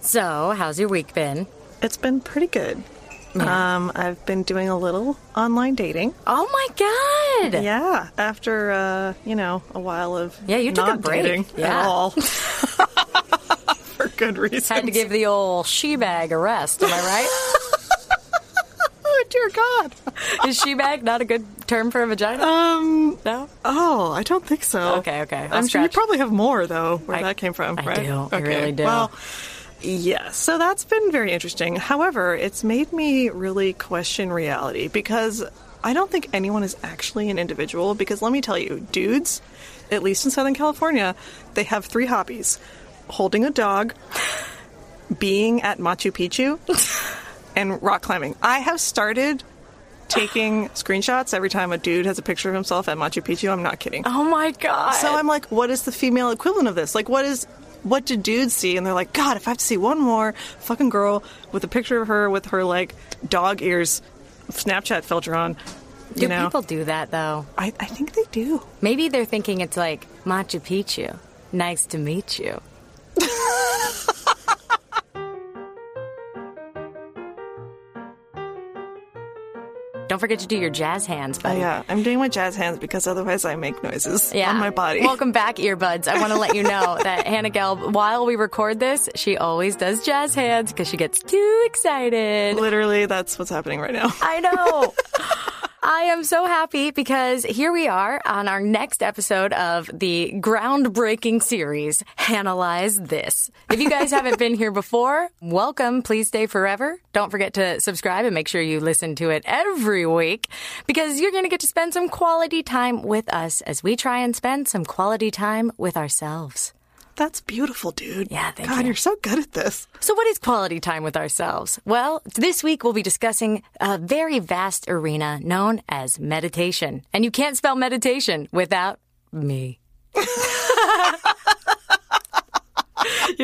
So, how's your week been? It's been pretty good. Um, I've been doing a little online dating. Oh my god! Yeah, after uh, you know a while of Yeah, you took a not break. dating Yeah. at all for good reasons. Had to give the old she bag a rest. Am I Oh dear God. Is she bag not a good term for a vagina? Um. no. Oh, I don't think so. Okay, okay. I'll I'm sure you probably have more though. Where I- that came from, I right? do. I really do. Well, yeah. So that's been very interesting. However, it's made me really question reality because I don't think anyone is actually an individual. Because let me tell you, dudes, at least in Southern California, they have three hobbies: holding a dog, being at Machu Picchu, and rock climbing. I have started taking screenshots every time a dude has a picture of himself at Machu Picchu. I'm not kidding. Oh my god! So I'm like, what is the female equivalent of this? Like, what is, what do dudes see? And they're like, God, if I have to see one more fucking girl with a picture of her with her like dog ears, Snapchat filter on, you do know, people do that though? I, I think they do. Maybe they're thinking it's like Machu Picchu. Nice to meet you. Don't forget to do your jazz hands, Oh, yeah, I'm doing my jazz hands because otherwise I make noises Yeah. on my body. Welcome back, earbuds. I want to let you know that Hannah Gelb, while we record this, she always does jazz hands because she gets too excited. Literally, that's what's happening right now. I know. I am so happy because here we are on our next episode of the groundbreaking series, Analyze This. If you guys haven't been here before, welcome. Please stay forever. Don't forget to subscribe and make sure you listen to it every week because you're going to get to spend some quality time with us as we try and spend some quality time with ourselves. That's beautiful, dude. Yeah, thank God, you. you're so good at this. So, what is quality time with ourselves? Well, this week we'll be discussing a very vast arena known as meditation. And you can't spell meditation without me. you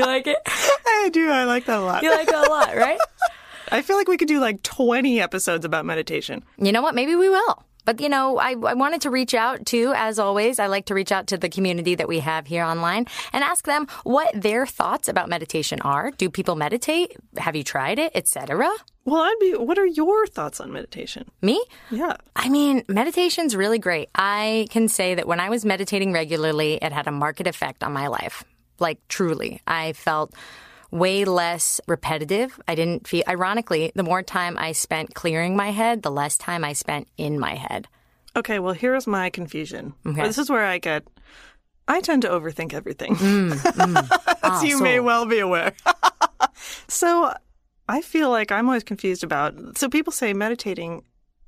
like it? I do. I like that a lot. You like that a lot, right? I feel like we could do like 20 episodes about meditation. You know what? Maybe we will. But, you know, I, I wanted to reach out to, as always, I like to reach out to the community that we have here online and ask them what their thoughts about meditation are. Do people meditate? Have you tried it? Etc. Well, I'd be. What are your thoughts on meditation? Me? Yeah. I mean, meditation's really great. I can say that when I was meditating regularly, it had a marked effect on my life. Like, truly. I felt way less repetitive. I didn't feel, ironically, the more time I spent clearing my head, the less time I spent in my head. Okay, well, here's my confusion. Okay. This is where I get. I tend to overthink everything, Ah, as you so- may well be aware. so I feel like I'm always confused about. So people say meditating,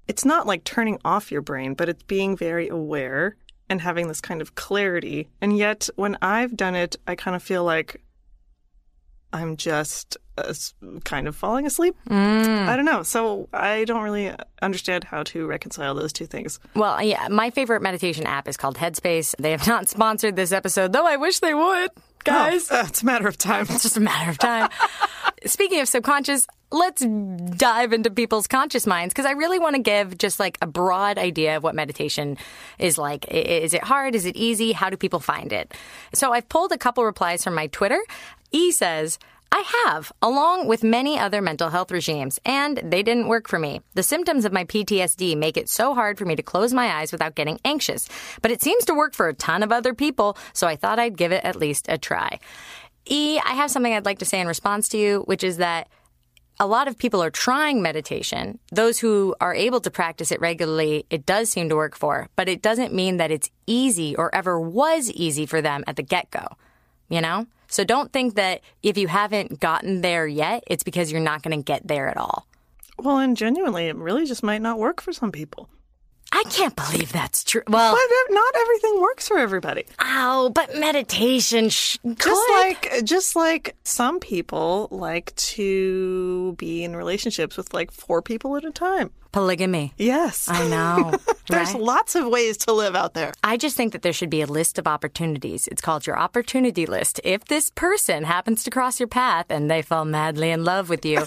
it's not like turning off your brain, but it's being very aware and having this kind of clarity. And yet, when I've done it, I kind of feel like I'm just uh, kind of falling asleep. Mm. I don't know. So I don't really understand how to reconcile those two things. Well, yeah, my favorite meditation app is called Headspace. They have not sponsored this episode, though I wish they would, guys. Oh, uh, it's a matter of time. It's just a matter of time. Speaking of subconscious, let's dive into people's conscious minds because I really want to give just like a broad idea of what meditation is like. Is it hard? Is it easy? How do people find it? So I've pulled a couple replies from my Twitter. E says, I have, along with many other mental health regimes, and they didn't work for me. The symptoms of my PTSD make it so hard for me to close my eyes without getting anxious. But it seems to work for a ton of other people, so I thought I'd give it at least a try. E, I have something I'd like to say in response to you, which is that a lot of people are trying meditation. Those who are able to practice it regularly, it does seem to work for, but it doesn't mean that it's easy or ever was easy for them at the get go. You know? So don't think that if you haven't gotten there yet, it's because you're not going to get there at all. Well, and genuinely, it really just might not work for some people. I can't believe that's true. Well, But not everything works for everybody. ow, but meditation sh- Just like, just like some people like to be in relationships with like four people at a time. polygamy. Yes, I know. There's right? lots of ways to live out there. I just think that there should be a list of opportunities. It's called your opportunity list. If this person happens to cross your path and they fall madly in love with you,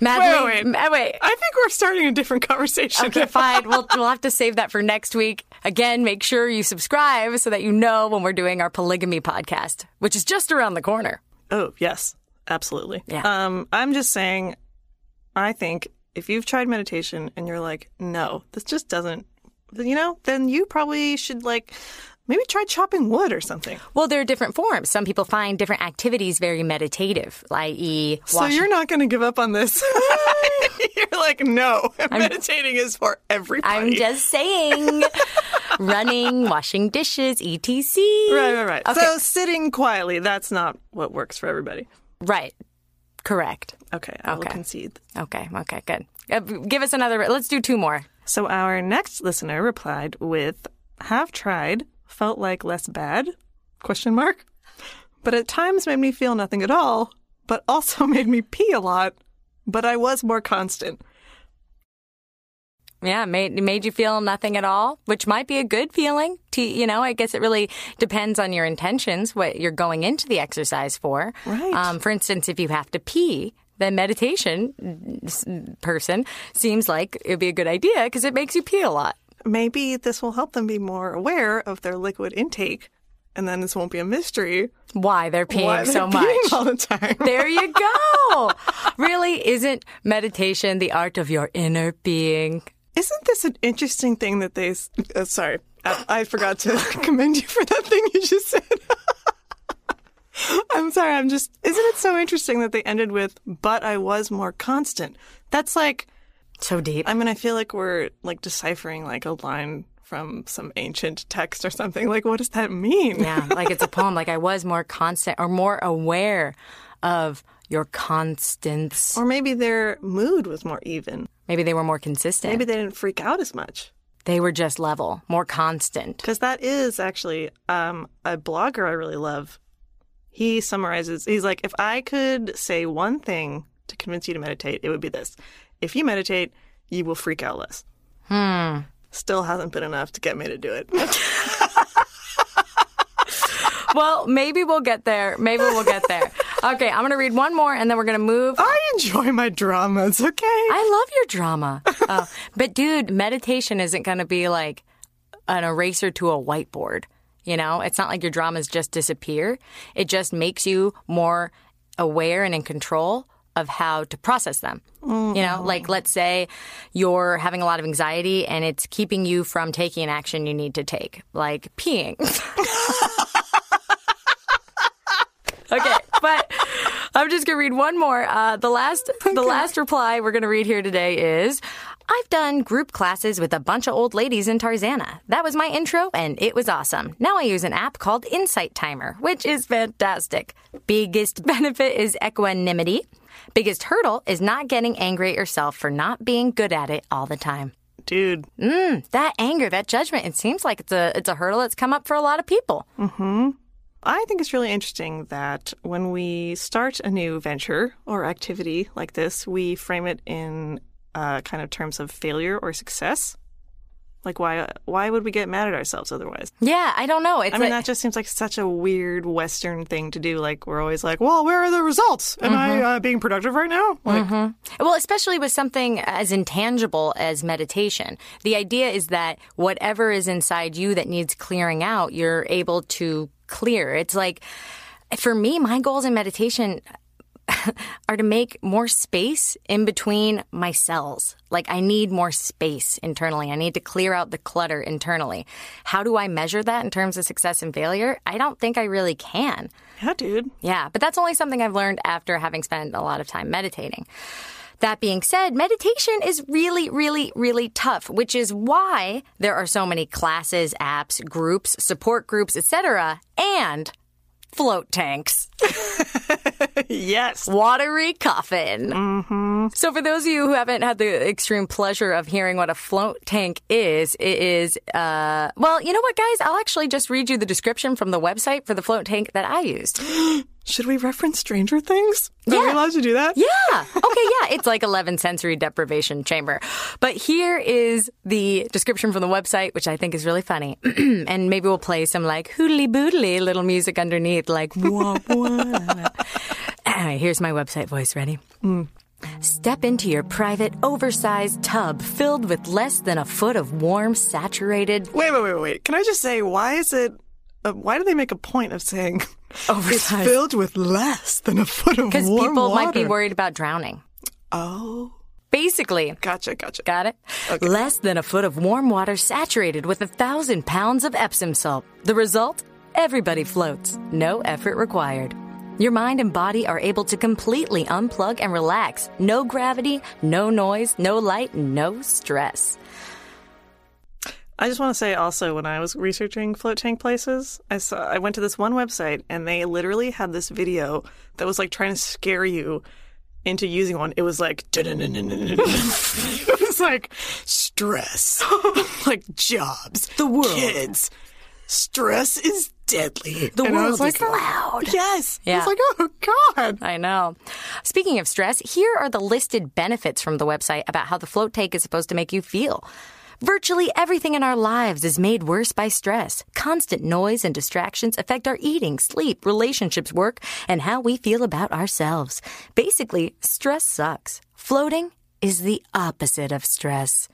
Madly, wait, wait. Ma- wait. I think we're starting a different conversation. Okay, fine. We'll, we'll have to save that for next week. Again, make sure you subscribe so that you know when we're doing our polygamy podcast, which is just around the corner. Oh, yes, absolutely. Yeah. Um, I'm just saying, I think if you've tried meditation and you're like, no, this just doesn't, you know, then you probably should like maybe try chopping wood or something. Well, there are different forms. Some people find different activities very meditative, i.e., So washing- you're not going to give up on this. you're like, no, meditating is for everybody. I'm just saying. Running, washing dishes, etc. right, right, right. Okay. So sitting quietly, that's not what works for everybody. Right. Correct. Okay, I will Okay. concede. Okay. Okay. Good. Uh, give us another. Let's do two more. So our next listener replied with have tried, felt like less bad? Question mark. But at times made me feel nothing at all, but also made me pee a lot, but I was more constant. Yeah, made made you feel nothing at all, which might be a good feeling. To you know, I guess it really depends on your intentions, what you're going into the exercise for. Right. Um, for instance, if you have to pee, then meditation person seems like it'd be a good idea because it makes you pee a lot. Maybe this will help them be more aware of their liquid intake, and then this won't be a mystery Why they're peeing why they're so peeing much. all the time. There you go. really, isn't meditation the art of your inner being? Isn't this an interesting thing that they? Uh, sorry, I, I forgot to commend you for that thing you just said. I'm sorry. I'm just. Isn't it so interesting that they ended with "but I was more constant"? That's like. So deep. I mean, I feel like we're like deciphering like a line from some ancient text or something. Like, what does that mean? Yeah, like it's a poem. Like I was more constant or more aware of your constants. Or maybe their mood was more even. Maybe they were more consistent. Maybe they didn't freak out as much. they were just level, more constant. Because that is actually um, a blogger I really love. He summarizes, he's like, if I could say one thing to convince you to meditate, it would be this. If you meditate, you will freak out less. Hmm. Still hasn't been enough to get me to do it. Well, maybe we'll get there. Maybe we'll get there. Okay, I'm going to read one more and then we're going to move. I enjoy my dramas, okay? I love your drama. Oh, but dude, meditation isn't going to be like an eraser to a whiteboard. You know, it's not like your dramas just disappear. It just makes you more aware and in control of how to process them. You know, like let's say you're having a lot of anxiety and it's keeping you from taking an action you need to take, like peeing. okay, but I'm just gonna read one more. Uh, the last, the last reply we're gonna read here today is. I've done group classes with a bunch of old ladies in Tarzana. That was my intro, and it was awesome. Now I use an app called Insight Timer, which is fantastic. Biggest benefit is equanimity. Biggest hurdle is not getting angry at yourself for not being good at it all the time. Dude, That anger, that judgment, it seems like it's a it's a hurdle that's come up for a lot of people. Hmm. I think it's really interesting that when we start a new venture or activity like this, we frame it in uh, kind of terms of failure or success. Like why why would we get mad at ourselves otherwise? Yeah, I don't know. It's I mean, like- that just seems like such a weird Western thing to do. Like we're always like, "Well, where are the results? Am I uh, being productive right now?" Like, Well, especially with something as intangible as meditation. The idea is that whatever is inside you that needs clearing out, you're able to clear. It's like, for me, my goals in meditation are to make more space in between my cells. Like, I need more space internally. I need to clear out the clutter internally. How do I measure that in terms of success and failure? I don't think I really can. yeah, dude. Yeah, but that's only something I've learned after having spent a lot of time meditating. That being said, meditation is really, really, really tough, which is why there are so many classes, apps, groups, support groups, etc., and float tanks. yes. Watery coffin. Mm-hmm. So, for those of you who haven't had the extreme pleasure of hearing what a float tank is, it is, uh, well, you know what, guys? I'll actually just read you the description from the website for the float tank that I used. Should we reference Stranger Things? Are we allowed to do that? Yeah. Okay. Yeah. It's like 11 sensory deprivation chamber. But here is the description from the website, which I think is really funny. and maybe we'll play some like hoodly boodly little music underneath, like wah wah. Here's my website voice. Ready? Mm. Step into your private, oversized tub filled with less than a foot of warm, saturated. Wait, wait, wait, wait. Can I just say, why is it, uh, why do they make a point of saying it's filled with less than a foot of warm water? Because people water? might be worried about drowning. Oh, Basically, gotcha, gotcha. Got it? Less than a foot of warm water saturated with a thousand pounds of Epsom salt. The result? Everybody floats. No effort required. Your mind and body are able to completely unplug and relax. No gravity, no noise, no light, no stress. I just want to say also when I was researching float tank places, I saw I went to this one website and they literally had this video that was like trying to scare you into using one. It was like it was like stress, like jobs, the world, kids. Stress is deadly. The and I was world like, is loud. Yes. I Yeah. was like, oh god. I know. Speaking of stress, here are the listed benefits from the website about how the float tank is supposed to make you feel. Virtually everything in our lives is made worse by stress. Constant noise and distractions affect our eating, sleep, relationships, work, and how we feel about ourselves. Basically, stress sucks. Floating is the opposite of stress.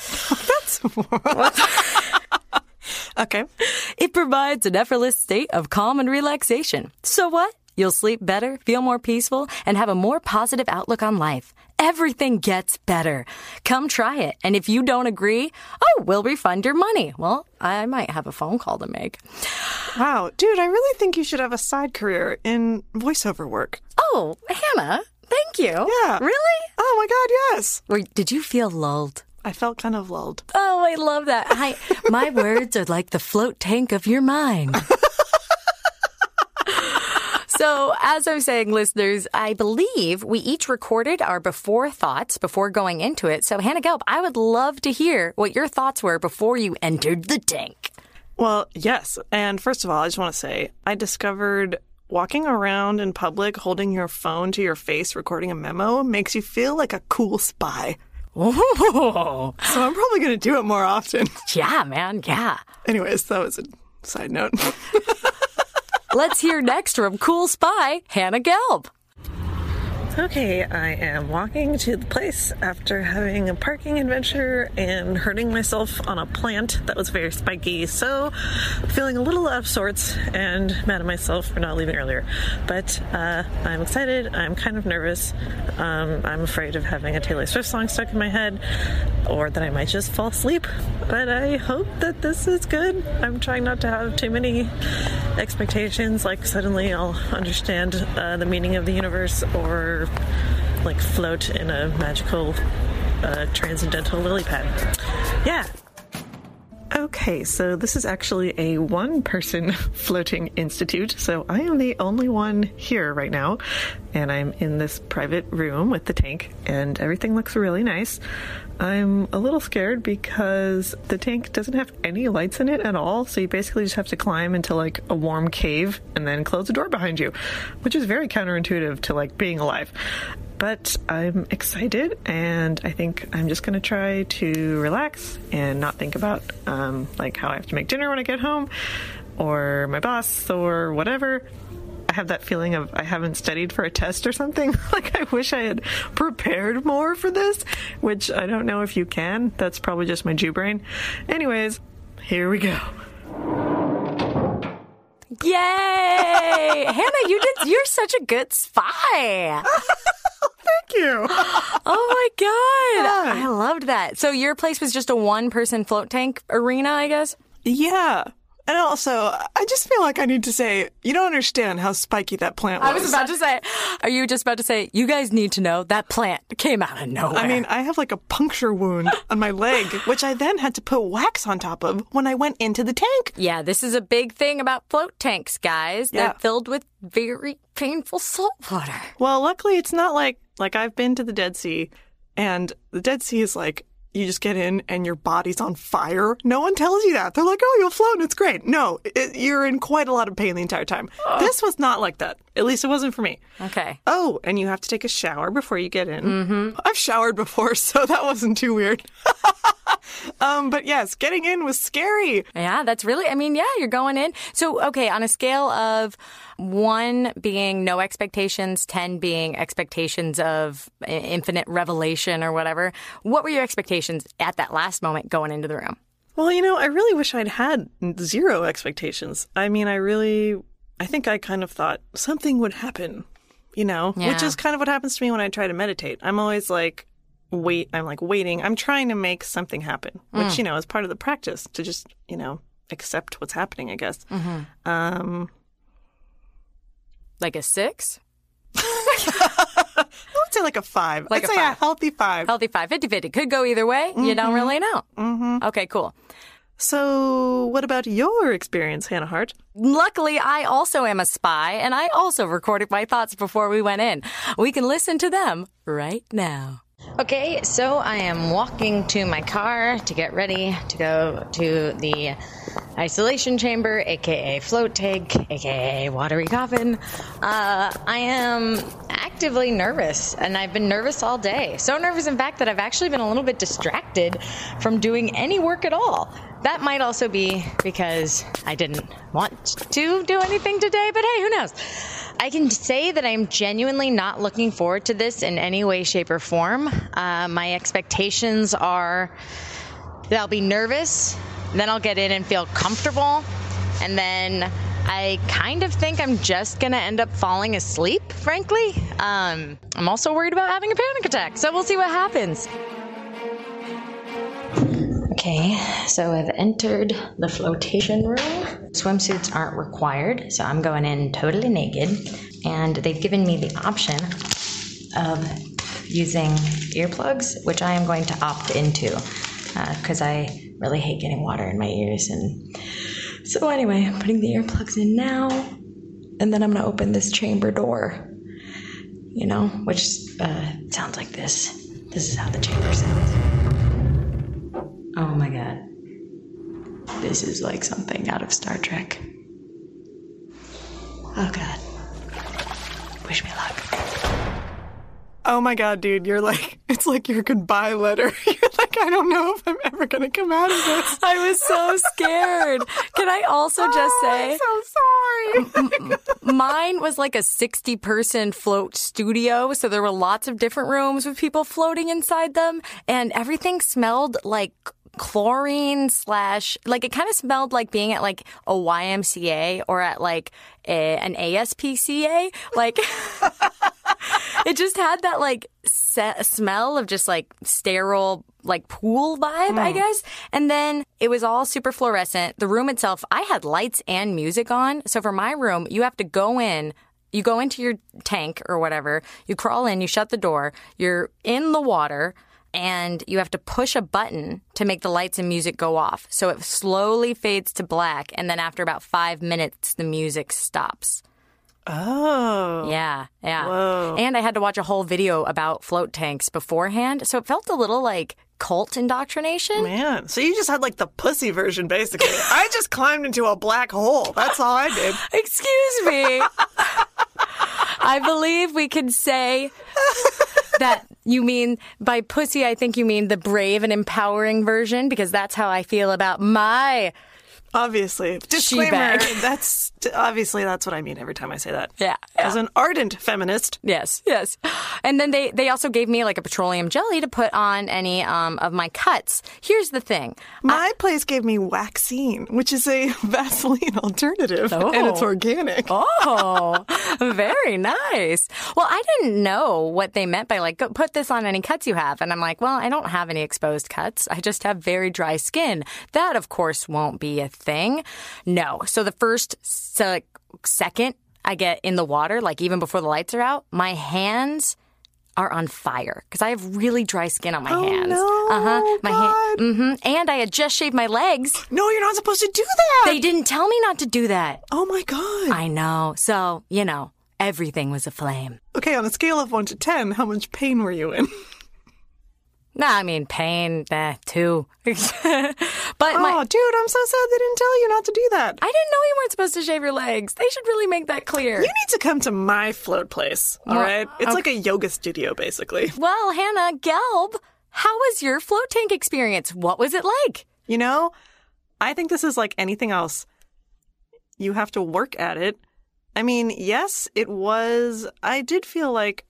That's okay. It provides an effortless state of calm and relaxation. So what? You'll sleep better, feel more peaceful, and have a more positive outlook on life. Everything gets better. Come try it. And if you don't agree, oh, we'll refund your money. Well, I might have a phone call to make. Wow, dude, I really think you should have a side career in voiceover work. Oh, Hannah, thank you. Yeah. Really? Oh my god, yes. Wait, did you feel lulled? I felt kind of lulled. Oh, I love that. I, my words are like the float tank of your mind. So, as I was saying, listeners, I believe we each recorded our before thoughts before going into it. So, Hannah Gelb, I would love to hear what your thoughts were before you entered the tank. Well, yes. And first of all, I just want to say I discovered walking around in public holding your phone to your face recording a memo makes you feel like a cool spy. Oh, So I'm probably going to do it more often. yeah, man, yeah. Anyways, that was a side note. Let's hear next from Cool Spy, Hannah Gelb. Okay, I am walking to the place after having a parking adventure and hurting myself on a plant that was very spiky. So, feeling a little out of sorts and mad at myself for not leaving earlier. But uh, I'm excited. I'm kind of nervous. Um, I'm afraid of having a Taylor Swift song stuck in my head or that I might just fall asleep. But I hope that this is good. I'm trying not to have too many expectations, like suddenly I'll understand uh, the meaning of the universe or like float in a magical uh, transcendental lily pad. Yeah. Okay, so this is actually a one person floating institute. So I am the only one here right now. And I'm in this private room with the tank, and everything looks really nice. I'm a little scared because the tank doesn't have any lights in it at all. So you basically just have to climb into like a warm cave and then close the door behind you, which is very counterintuitive to like being alive but I'm excited and I think I'm just going to try to relax and not think about um, like how I have to make dinner when I get home or my boss or whatever. I have that feeling of I haven't studied for a test or something. like I wish I had prepared more for this, which I don't know if you can. That's probably just my Jew brain. Anyways, here we go. Yay! Hannah, you did, you're such a good spy. Thank you. Oh my God. Yeah. I loved that. So your place was just a one person float tank arena, I guess? Yeah. And also, I just feel like I need to say, you don't understand how spiky that plant was. I was about to say, are you just about to say, you guys need to know that plant came out of nowhere? I mean, I have like a puncture wound on my leg, which I then had to put wax on top of when I went into the tank. yeah, this is a big thing about float tanks, guys. They're Yeah. filled with very painful salt water. Well, luckily, it's not like like I've been to the Dead Sea, and the Dead Sea is like you just get in and your body's on fire. No one tells you that. They're like, "Oh, you'll float and it's great." No, it, you're in quite a lot of pain the entire time. This was not like that. At least it wasn't for me. Okay. Oh, and you have to take a shower before you get in. Mm-hmm. I've showered before, so that wasn't too weird. um, but yes, getting in was scary. Yeah, that's really, I mean, yeah, you're going in. So, okay, on a scale of one being no expectations, 10 being expectations of infinite revelation or whatever, what were your expectations at that last moment going into the room? Well, you know, I really wish I'd had zero expectations. I mean, I really, I think I kind of thought something would happen, you know, Yeah. which is kind of what happens to me when I try to meditate. I'm always like, wait, I'm like waiting. I'm trying to make something happen, which, you know, is part of the practice to just, you know, accept what's happening, I guess. Um, Like a six? I would say like a five. Like I'd a say a healthy five. Healthy 5, 50 50. Could go either way. You don't really know. Mm-hmm. Okay, cool. So, what about your experience, Hannah Hart? Luckily, I also am a spy, and I also recorded my thoughts before we went in. We can listen to them right now. Okay, so I am walking to my car to get ready to go to the isolation chamber, aka float tank, aka watery coffin. Uh, I am actively nervous, and I've been nervous all day. So nervous, in fact, that I've actually been a little bit distracted from doing any work at all. That might also be because I didn't want to do anything today, but hey, who knows? I can say that I'm genuinely not looking forward to this in any way, shape, or form. Uh, my expectations are that I'll be nervous, then I'll get in and feel comfortable, and then I kind of think I'm just gonna end up falling asleep, frankly. Um, I'm also worried about having a panic attack, so we'll see what happens. Okay, so I've entered the flotation room. Swimsuits aren't required, so I'm going in totally naked. And they've given me the option of using earplugs, which I am going to opt into because I really hate getting water in my ears. And so, anyway, I'm putting the earplugs in now, and then I'm going to open this chamber door, you know, which uh, sounds like this. This is how the chamber sounds. Oh my god. This is like something out of Star Trek. Oh god. Wish me luck. Oh my god, dude, you're like, it's like your goodbye letter. You're like, I don't know if I'm ever going to come out of this. I was so scared. Can I also just say Oh, I'm so sorry. mine was like a 60 person float studio, so there were lots of different rooms with people floating inside them and everything smelled like chlorine slash like it kind of smelled like being at like a YMCA or at like a, an ASPCA like it just had that like se- smell of just like sterile like pool vibe i mm. guess. And then it was all super fluorescent. The room itself i had lights and music on. So for my room you have to go in you go into your tank or whatever you crawl in you shut the door you're in the water and you have to push a button to make the lights and music go off so it slowly fades to black and then after about five minutes the music stops oh. yeah, yeah. And I had to watch a whole video about float tanks beforehand, so it felt a little like cult indoctrination. Man, so you just had like the pussy version, basically. I just climbed into a black hole. That's all I did. Excuse me. I believe we can say that you mean by pussy, I think you mean the brave and empowering version, because that's how I feel about my. Obviously, disclaimer. That's obviously that's what I mean every time I say that. Yeah, As an ardent feminist, Yes, yes. And then they, they also gave me like a petroleum jelly to put on any um, of my cuts. Here's the thing. my place gave me waxine, which is a Vaseline alternative, and it's Oh. organic. Oh, very nice. Well, I didn't know what they meant by like, go, put this on any cuts you have. And I'm like, well, I don't have any exposed cuts. I just have very dry skin. That, of course, won't be a thing. No. So the first se- second I get in the water, like even before the lights are out, my hands are on fire because I have really dry skin on my hands. no, uh-huh. My God. hmm And I had just shaved my legs. No, you're not supposed to do that. They didn't tell me not to do that. oh my god. I know. So, you know, everything was aflame. okay, on a scale of one to ten, how much pain were you in? Nah, I mean, pain, eh, too. but my. oh, dude, I'm so sad they didn't tell you not to do that. I didn't know you weren't supposed to shave your legs. They should really make that clear. You need to come to my float place, all Well, right? It's like a yoga studio, basically. well, Hannah, Gelb, how was your float tank experience? What was it like? You know, I think this is like anything else. You have to work at it. I mean, yes, it was. I did feel like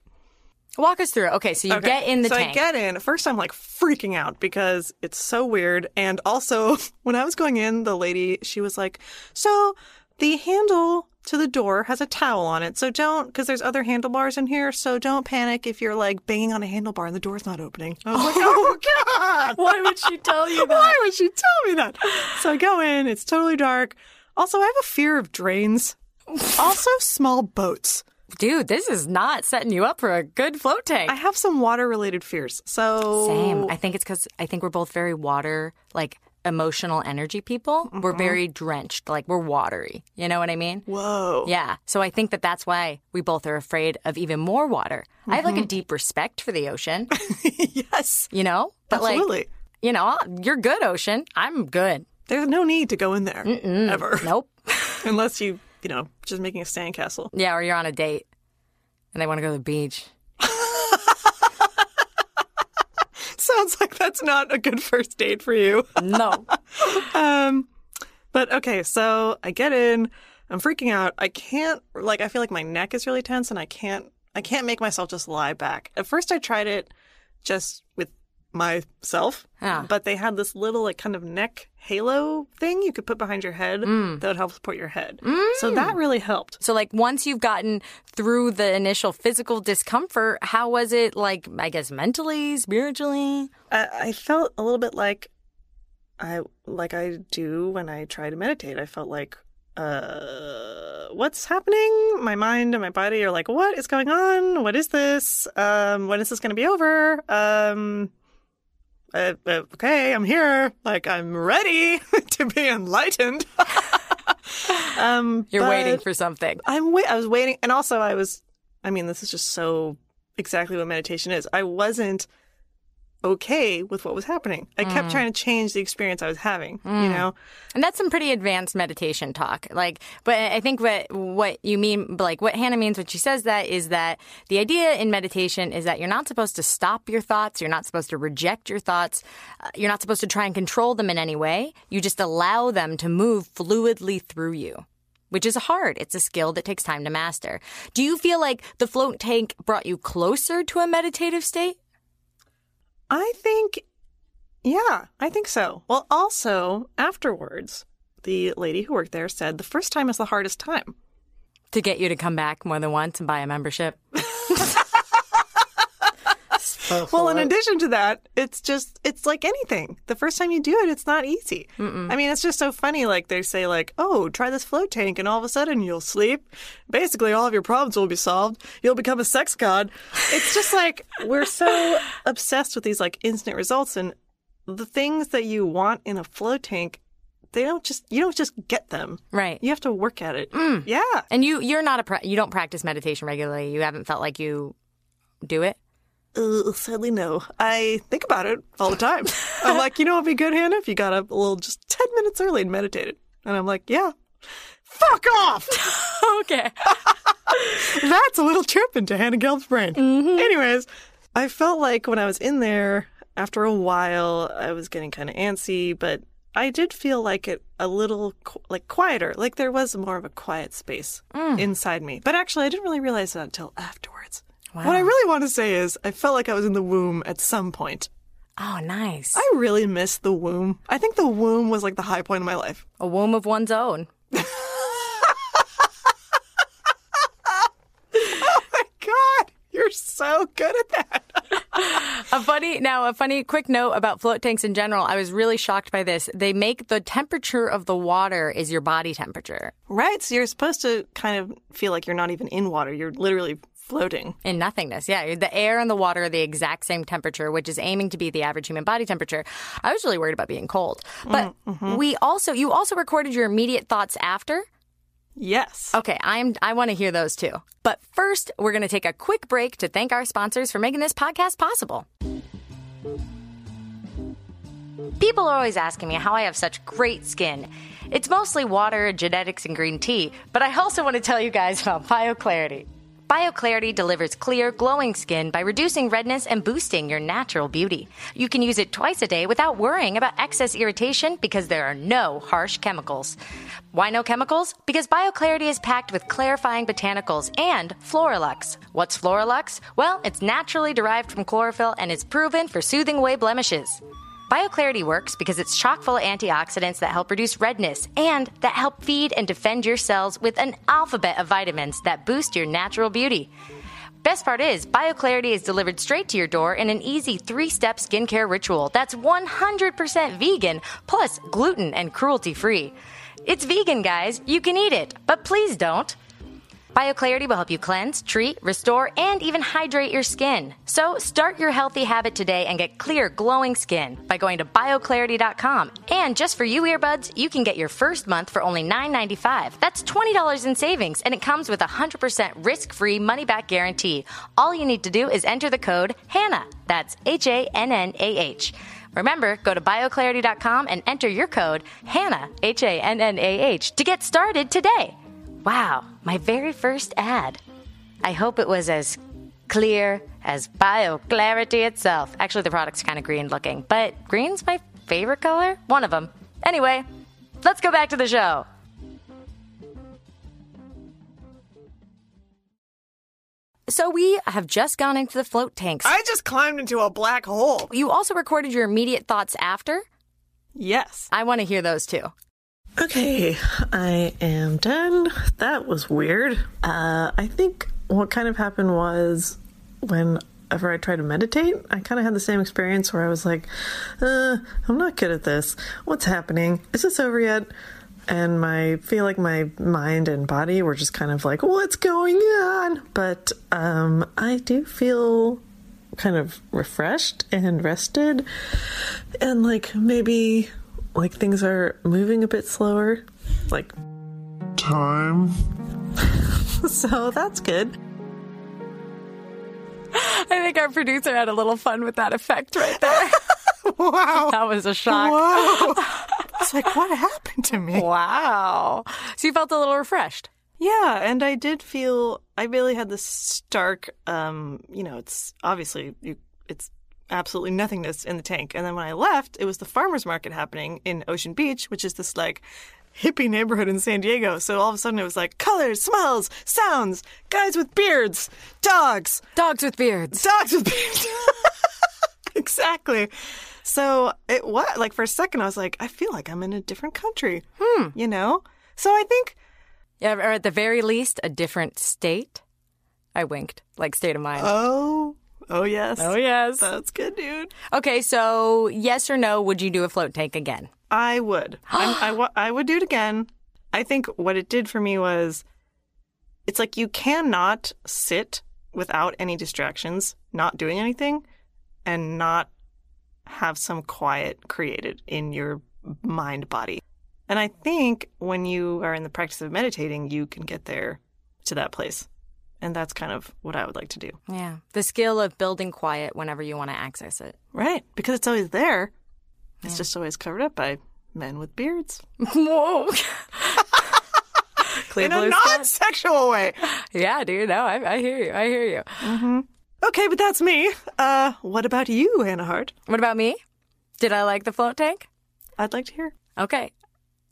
Walk us through it. Okay, so you Okay, get in the so tank. I get in. First, I'm like freaking out because it's so weird. And also, when I was going in, the lady, she was like, So the handle to the door has a towel on it. So don't, because there's other handlebars in here. So don't panic if you're like banging on a handlebar and the door's not opening. I was like, Oh, oh God. Why would she tell you that? Why would she tell me that? So I go in, it's totally dark. Also, I have a fear of drains. Also, small boats. Dude, this is not setting you up for a good float tank. I have some water related fears. So Same. I think it's because I think we're both very water, like emotional energy people. We're mm-hmm. very drenched, like we're watery. You know what I mean? Whoa. Yeah. So I think that that's why we both are afraid of even more water. I have like a mm-hmm. deep respect for the ocean, yes. you know? But Absolutely. like, you know, you're good, ocean. I'm good. There's no need to go in there ever, Nope. unless you, you know, just making a sandcastle. yeah, or you're on a date and they want to go to the beach. Sounds like that's not a good first date for you. No. Um, but okay, so I get in, I'm freaking out. I can't like I feel like my neck is really tense, and I can't I can't make myself just lie back. At first, I tried it just with myself, Ah. but they had this little like kind of neck halo thing you could put behind your head that would help support your head. So that really helped. So, like, once you've gotten through the initial physical discomfort, how was it, like, I guess, mentally, spiritually? I, I felt a little bit like I like I do when I try to meditate. I felt like uh what's happening? My mind and my body are like, what is going on? What is this? Um when is this going to be over? Um uh, uh, okay, I'm here. Like I'm ready to be enlightened. um You're waiting for something. I'm wait I was waiting and also I was I mean this is just so exactly what meditation is. I wasn't okay with what was happening. I kept Mm. trying to change the experience I was having, you know. And that's some pretty advanced meditation talk. Like, but I think what what you mean, like what Hannah means when she says that is that the idea in meditation is that you're not supposed to stop your thoughts, you're not supposed to reject your thoughts, uh, you're not supposed to try and control them in any way. You just allow them to move fluidly through you. Which is hard. It's a skill that takes time to master. Do you feel like the float tank brought you closer to a meditative state? I think yeah, I think so. Well, also afterwards, the lady who worked there said the first time is the hardest time. To get you to come back more than once and buy a membership? Well, in addition to that, it's just it's like anything. The first time you do it, it's not easy. I mean, it's just so funny. Like they say, like, "Oh, try this float tank," and all of a sudden you'll sleep. Basically, all of your problems will be solved. You'll become a sex god. It's just like we're so obsessed with these like instant results, and the things that you want in a float tank, they don't just you don't just get them. Right. You have to work at it. Mm. Yeah. And you you're not a you don't practice meditation regularly. You haven't felt like you do it. Uh, sadly, no. I think about it all the time. I'm like, you know what'd be good, Hannah, if you got up a little just 10 minutes early and meditated. And I'm like, yeah. Fuck off! okay. That's a little trip into Hannah Gelb's brain. Anyways, I felt like when I was in there, after a while, I was getting kind of antsy, but I did feel like it a little qu- like quieter, like there was more of a quiet space inside me. But actually, I didn't really realize that until afterwards. What I really want to say is, I felt like I was in the womb at some point. Oh, nice. I really miss the womb. I think the womb was like the high point of my life. a womb of one's own. Oh my god, you're so good at that. A funny now, a funny quick note about float tanks in general. I was really shocked by this. They make the temperature of the water is your body temperature Right, so you're supposed to kind of feel like you're not even in water. You're literally floating. in nothingness. Yeah, the air and the water are the exact same temperature, which is aiming to be the average human body temperature. I was really worried about being cold, but mm, mm-hmm. we also you also recorded your immediate thoughts after. Yes. Okay, I'm I want to hear those too. But first, we're going to take a quick break to thank our sponsors for making this podcast possible. People are always asking me how I have such great skin. It's mostly water, genetics, and green tea, but I also want to tell you guys about BioClarity. BioClarity delivers clear, glowing skin by reducing redness and boosting your natural beauty. You can use it twice a day without worrying about excess irritation because there are no harsh chemicals. Why no chemicals? Because BioClarity is packed with clarifying botanicals and Floralux. What's Floralux? Well, it's naturally derived from chlorophyll and is proven for soothing away blemishes. BioClarity works because it's chock full of antioxidants that help reduce redness and that help feed and defend your cells with an alphabet of vitamins that boost your natural beauty. Best part is, BioClarity is delivered straight to your door in an easy three step skincare ritual that's 100% vegan, plus gluten and cruelty free. It's vegan, guys. You can eat it, but please don't. BioClarity will help you cleanse, treat, restore, and even hydrate your skin. So start your healthy habit today and get clear, glowing skin by going to bioclarity.com. And just for you earbuds, you can get your first month for only $9.95. That's $20 in savings, and it comes with a 100% risk-free money-back guarantee. All you need to do is enter the code HANNAH. That's H-A-N-N-A-H. Remember, go to bioclarity.com and enter your code HANNAH, H A N N A H, to get started today. Wow, my very first ad. I hope it was as clear as BioClarity itself. Actually, the product's kind of green looking, but green's my favorite color? One of them. Anyway, let's go back to the show. So we have just gone into the float tanks. I just climbed into a black hole. you also recorded your immediate thoughts after? Yes. I want to hear those too. Okay, I am done. That was weird. Uh, I think what kind of happened was whenever I tried to meditate, I kind of had the same experience where I was like, uh, I'm not good at this. What's happening? Is this over yet? And my feel like my mind and body were just kind of like, what's going on? But um, I do feel kind of refreshed and rested, and like maybe like things are moving a bit slower. Like Time. so that's good. I think our producer had a little fun with that effect right there. Wow. that was a shock. Whoa. It's like, what happened to me? Wow. So you felt a little refreshed. Yeah, and I did feel I really had this stark um, you know, it's obviously you it's absolutely nothingness in the tank. And then when I left, it was the farmers market happening in Ocean Beach, which is this like hippie neighborhood in San Diego. So all of a sudden it was like colors, smells, sounds, guys with beards, dogs, Dogs with beards. dogs with beards. exactly. So it was like for a second I was like, I feel like I'm in a different country. Hmm. You know? So I think Yeah, or at the very least, a different state. I winked, like state of mind. Oh, oh yes. oh, yes. That's good, dude. Okay, so yes or no, would you do a float tank again? I would. I'm, I, I would do it again. I think what it did for me was it's like you cannot sit without any distractions, not doing anything, and not have some quiet created in your mind body. And I think when you are in the practice of meditating, you can get there to that place. And that's kind of what I would like to do. Yeah. The skill of building quiet whenever you want to access it. Right. Because it's always there. It's just always covered up by men with beards. Whoa. In a non sexual way. Yeah, dude. No, I, I hear you. I hear you. Okay, but that's me. Uh, what about you, Hannah Hart? What about me? Did I like the float tank? I'd like to hear. Okay.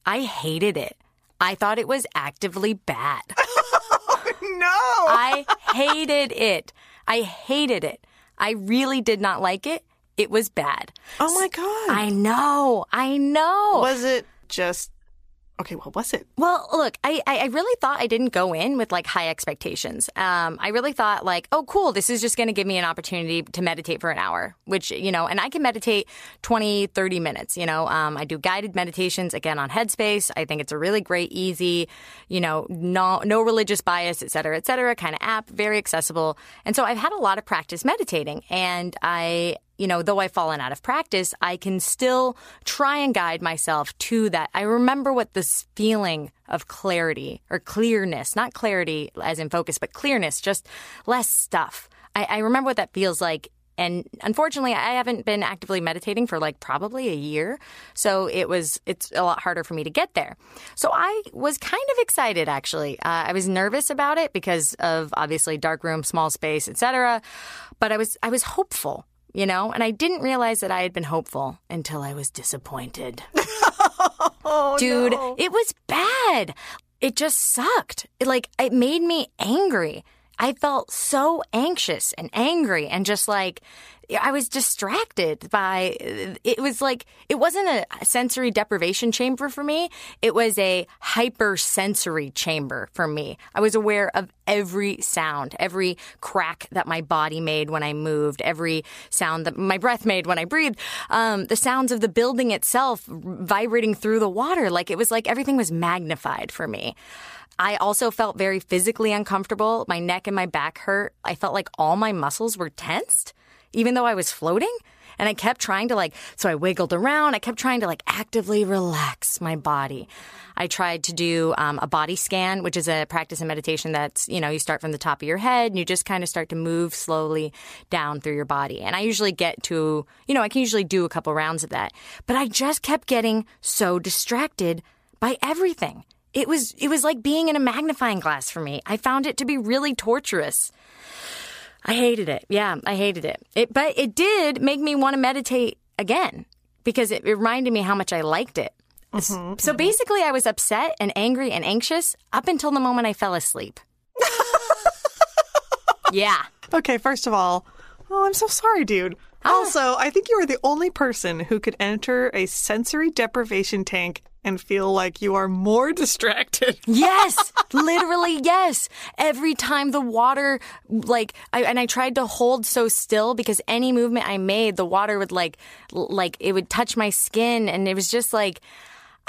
I hated it. I thought it was actively bad. No! I hated it. I hated it. I really did not like it. It was bad. oh my god. I know. I know. Was it just. Okay, what was it? Well, look, I, I really thought I didn't go in with like high expectations. Um, I really thought like, oh, cool, this is just going to give me an opportunity to meditate for an hour, which, you know, and I can meditate 20, 30 minutes, you know. Um, I do guided meditations again on Headspace. I think it's a really great, easy, you know, no, no religious bias, et cetera, et cetera, kind of app, very accessible. And so I've had a lot of practice meditating and I, you know, though I've fallen out of practice, I can still try and guide myself to that. I remember what this feeling of clarity or clearness, not clarity as in focus, but clearness, just less stuff. I, I remember what that feels like. And unfortunately, I haven't been actively meditating for like probably a year. So it was, it's a lot harder for me to get there. So I was kind of excited actually. Uh, I was nervous about it because of obviously dark room, small space, etc. But I was, I was hopeful you know? And I didn't realize that I had been hopeful until I was disappointed. Oh, Dude, no. it was bad. It just sucked. It, like, it made me angry. I felt so anxious and angry and just like I was distracted by it was like it wasn't a sensory deprivation chamber for me. It was a hypersensory chamber for me. I was aware of every sound every crack that my body made when I moved every sound that my breath made when I breathed um, the sounds of the building itself vibrating through the water. Like it was like everything was magnified for me I also felt very physically uncomfortable. My neck and my back hurt. I felt like all my muscles were tensed, even though I was floating. And I kept trying to like, so I wiggled around. I kept trying to like actively relax my body. I tried to do um, a body scan, which is a practice in meditation that's, you know, you start from the top of your head and you just kind of start to move slowly down through your body. And I usually get to, you know, I can usually do a couple rounds of that. But I just kept getting so distracted by everything it was it was like being in a magnifying glass for me. I found it to be really torturous. I hated it. Yeah, I hated it. It but it did make me want to meditate again because it, it reminded me how much I liked it. Mm-hmm, so mm-hmm. basically I was upset and angry and anxious up until the moment I fell asleep. yeah. Okay, first of all, oh, I'm so sorry, dude. Ah. Also, I think you are the only person who could enter a sensory deprivation tank and feel like you are more distracted. Yes, literally, yes. Every time the water, like, I, and I tried to hold so still because any movement I made, the water would like, like, it would touch my skin, and it was just like,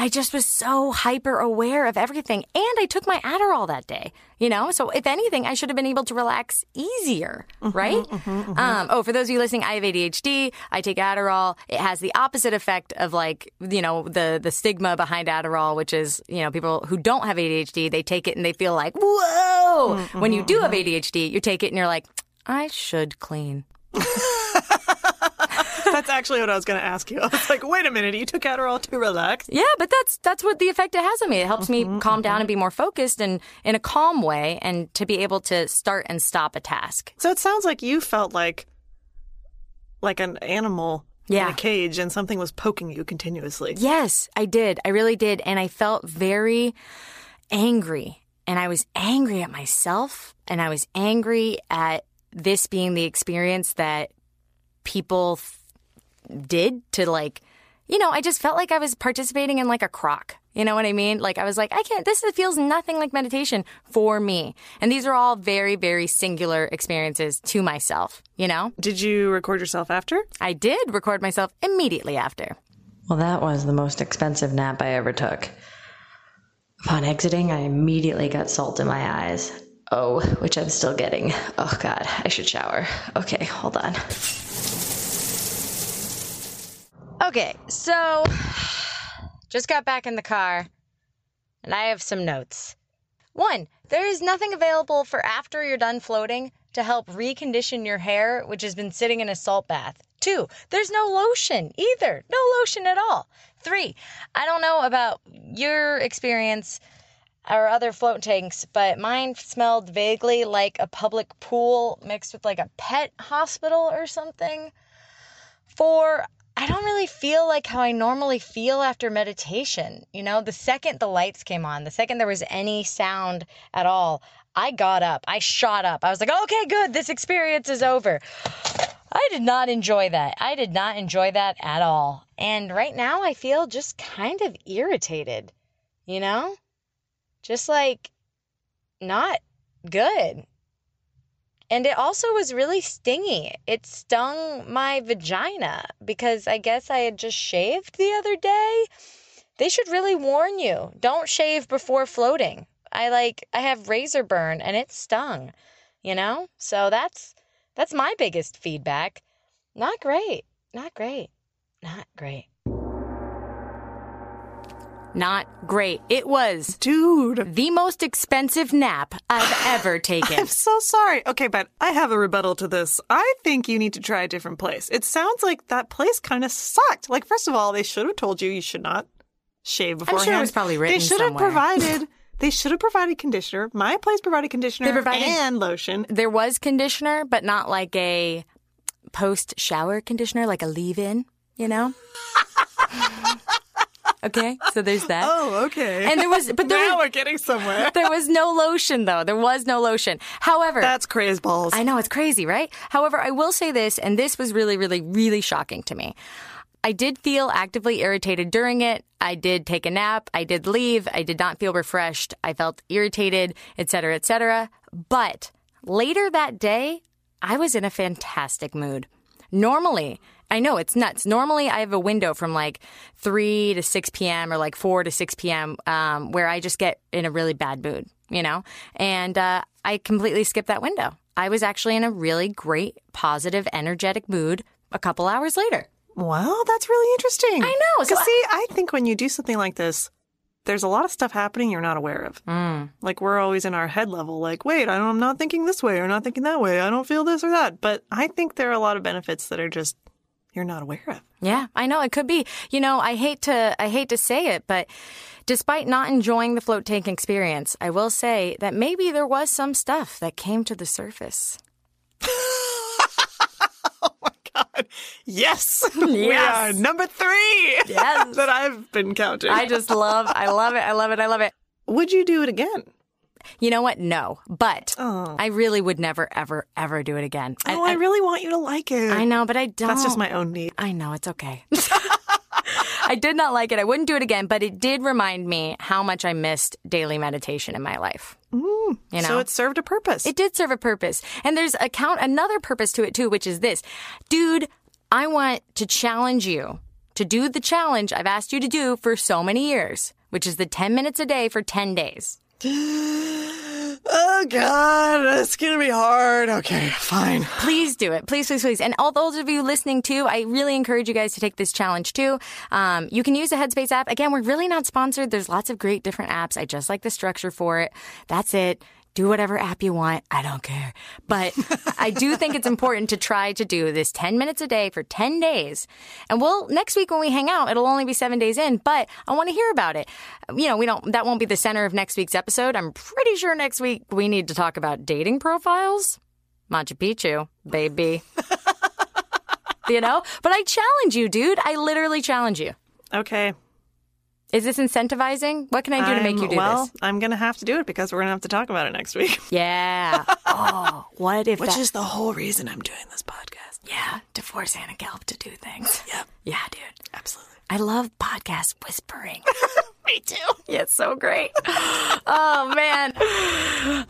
I just was so hyper aware of everything. And I took my Adderall that day, you know? So if anything, I should have been able to relax easier, mm-hmm, right? Mm-hmm, mm-hmm. Um, oh, for those of you listening, I have ADHD. I take Adderall. It has the opposite effect of like, you know, the, the stigma behind Adderall, which is, you know, people who don't have ADHD, they take it and they feel like, whoa. When you do have ADHD, you take it and you're like, I should clean. That's actually what I was going to ask you. I was like, wait a minute, you took Adderall to relax? Yeah, but that's that's what the effect it has on me. It helps me mm-hmm, calm down mm-hmm. and be more focused and in a calm way and to be able to start and stop a task. So it sounds like you felt like like an animal in a cage and something was poking you continuously. Yes, I did. I really did and I felt very angry. And I was angry at myself and I was angry at this being the experience that people did to like you know, I just felt like I was participating in like a crock. You know what I mean? Like I was like, I can't. This feels nothing like meditation for me. And these are all very, very singular experiences to myself. You know, Did you record yourself after? I did record myself immediately after. Well, that was the most expensive nap I ever took. Upon exiting, I immediately got salt in my eyes. Oh, which I'm still getting. Oh, God, I should shower. Okay, hold on. Okay, so just got back in the car and I have some notes. One, there is nothing available for after you're done floating to help recondition your hair, which has been sitting in a salt bath. Two, there's no lotion either. No lotion at all. Three, I don't know about your experience or other float tanks, but mine smelled vaguely like a public pool mixed with like a pet hospital or something. Four, I don't really feel like how I normally feel after meditation. You know, the second the lights came on, the second there was any sound at all, I got up. I shot up. I was like, okay, good. This experience is over. I did not enjoy that. I did not enjoy that at all. And right now I feel just kind of irritated, you know? Just like not good. And it also was really stingy. It stung my vagina because I guess I had just shaved the other day. They should really warn you don't shave before floating. I like, I have razor burn and it stung, you know? So that's, that's my biggest feedback. Not great. Not great. Not great. Not great. It was Dude. the most expensive nap I've ever taken. I'm so sorry. Okay, but I have a rebuttal to this. I think you need to try a different place. It sounds like that place kind of sucked. Like, first of all, they should have told you you should not shave beforehand. was probably written They should have provided. They should have provided conditioner. My place provided conditioner They provided- and lotion. there was conditioner, but not like a post shower conditioner, like a leave in, you know? Okay, so there's that. Oh, okay. And there was, but there now was, we're getting somewhere. there was no lotion though. There was no lotion. However, That's crazy balls. I know it's crazy, right? However, I will say this, and this was really, really, really shocking to me. I did feel actively irritated during it. I did take a nap. I did leave. I did not feel refreshed. I felt irritated, etc., cetera, et cetera. But later that day, I was in a fantastic mood. Normally, I know it's nuts. Normally, I have a window from like 3 to 6 p.m. or like 4 to 6 p.m. Um, where I just get in a really bad mood, you know? And uh, I completely skipped that window. I was actually in a really great, positive, energetic mood a couple hours later. Well, that's really interesting. I know, so Because see, I think when you do something like this, there's a lot of stuff happening you're not aware of. Mm. Like we're always in our head level, like, wait, I don't, I'm not thinking this way or not thinking that way. I don't feel this or that. But I think there are a lot of benefits that are just you're not aware of. Yeah, I know it could be. You know, I hate to I hate to say it, but despite not enjoying the float tank experience, I will say that maybe there was some stuff that came to the surface. Oh my god, yes, we are number three. Yes. that I've been counting. I just love I love it. I love it. I love it. Would you do it again? You know what? No. But Oh. I really would never ever ever do it again. oh, I, really want you to like it. I know, but I don't. That's just my own need. I know, it's okay. I did not like it. I wouldn't do it again, but it did remind me how much I missed daily meditation in my life. Mm. you know? So it served a purpose. It did serve a purpose. And there's a count another purpose to it too, which is this. Dude, I want to challenge you to do the challenge I've asked you to do for so many years, which is the 10 minutes a day for 10 days. Oh God, it's gonna be hard. Okay, fine. Please do it. Please, please, please. And all those of you listening too, I really encourage you guys to take this challenge too. Um, you can use the Headspace app. Again, we're really not sponsored. There's lots of great different apps. I just like the structure for it. That's it. Do whatever app you want. I don't care. But I do think it's important to try to do this 10 minutes a day for 10 days. And we'll, next week when we hang out, it'll only be seven days in, but I want to hear about it. You know, we don't, that won't be the center of next week's episode. I'm pretty sure next week we need to talk about dating profiles. Machu Picchu, baby. you know? But I challenge you, dude. I literally challenge you. Okay. Is this incentivizing? What can I do to make you do well, this? Well, I'm gonna have to do it because we're gonna have to talk about it next week. Yeah. oh, what if Which that- is the whole reason I'm doing this podcast. yeah, to force Hannah Gelb to do things. Yep. Yeah, dude. Absolutely. I love podcast whispering. Me too. Yeah, it's so great. Oh, man.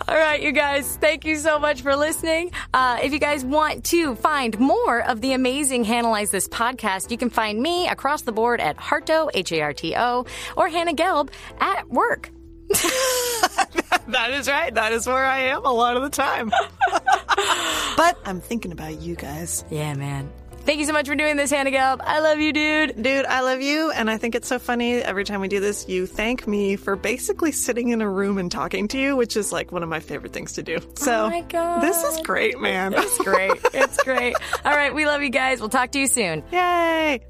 All right, you guys, thank you so much for listening. Uh, if you guys want to find more of the amazing Hannahlyze This podcast, you can find me across the board at Harto, H A R T O, or Hannah Gelb at work. That is right. That is where I am a lot of the time. but I'm thinking about you guys. Yeah, man. Thank you so much for doing this, Hannah Gelb. I love you, dude. Dude, I love you. And I think it's so funny every time we do this, you thank me for basically sitting in a room and talking to you, which is like one of my favorite things to do. So oh my God. this is great, man. It's great. It's great. All right, we love you guys. We'll talk to you soon. Yay.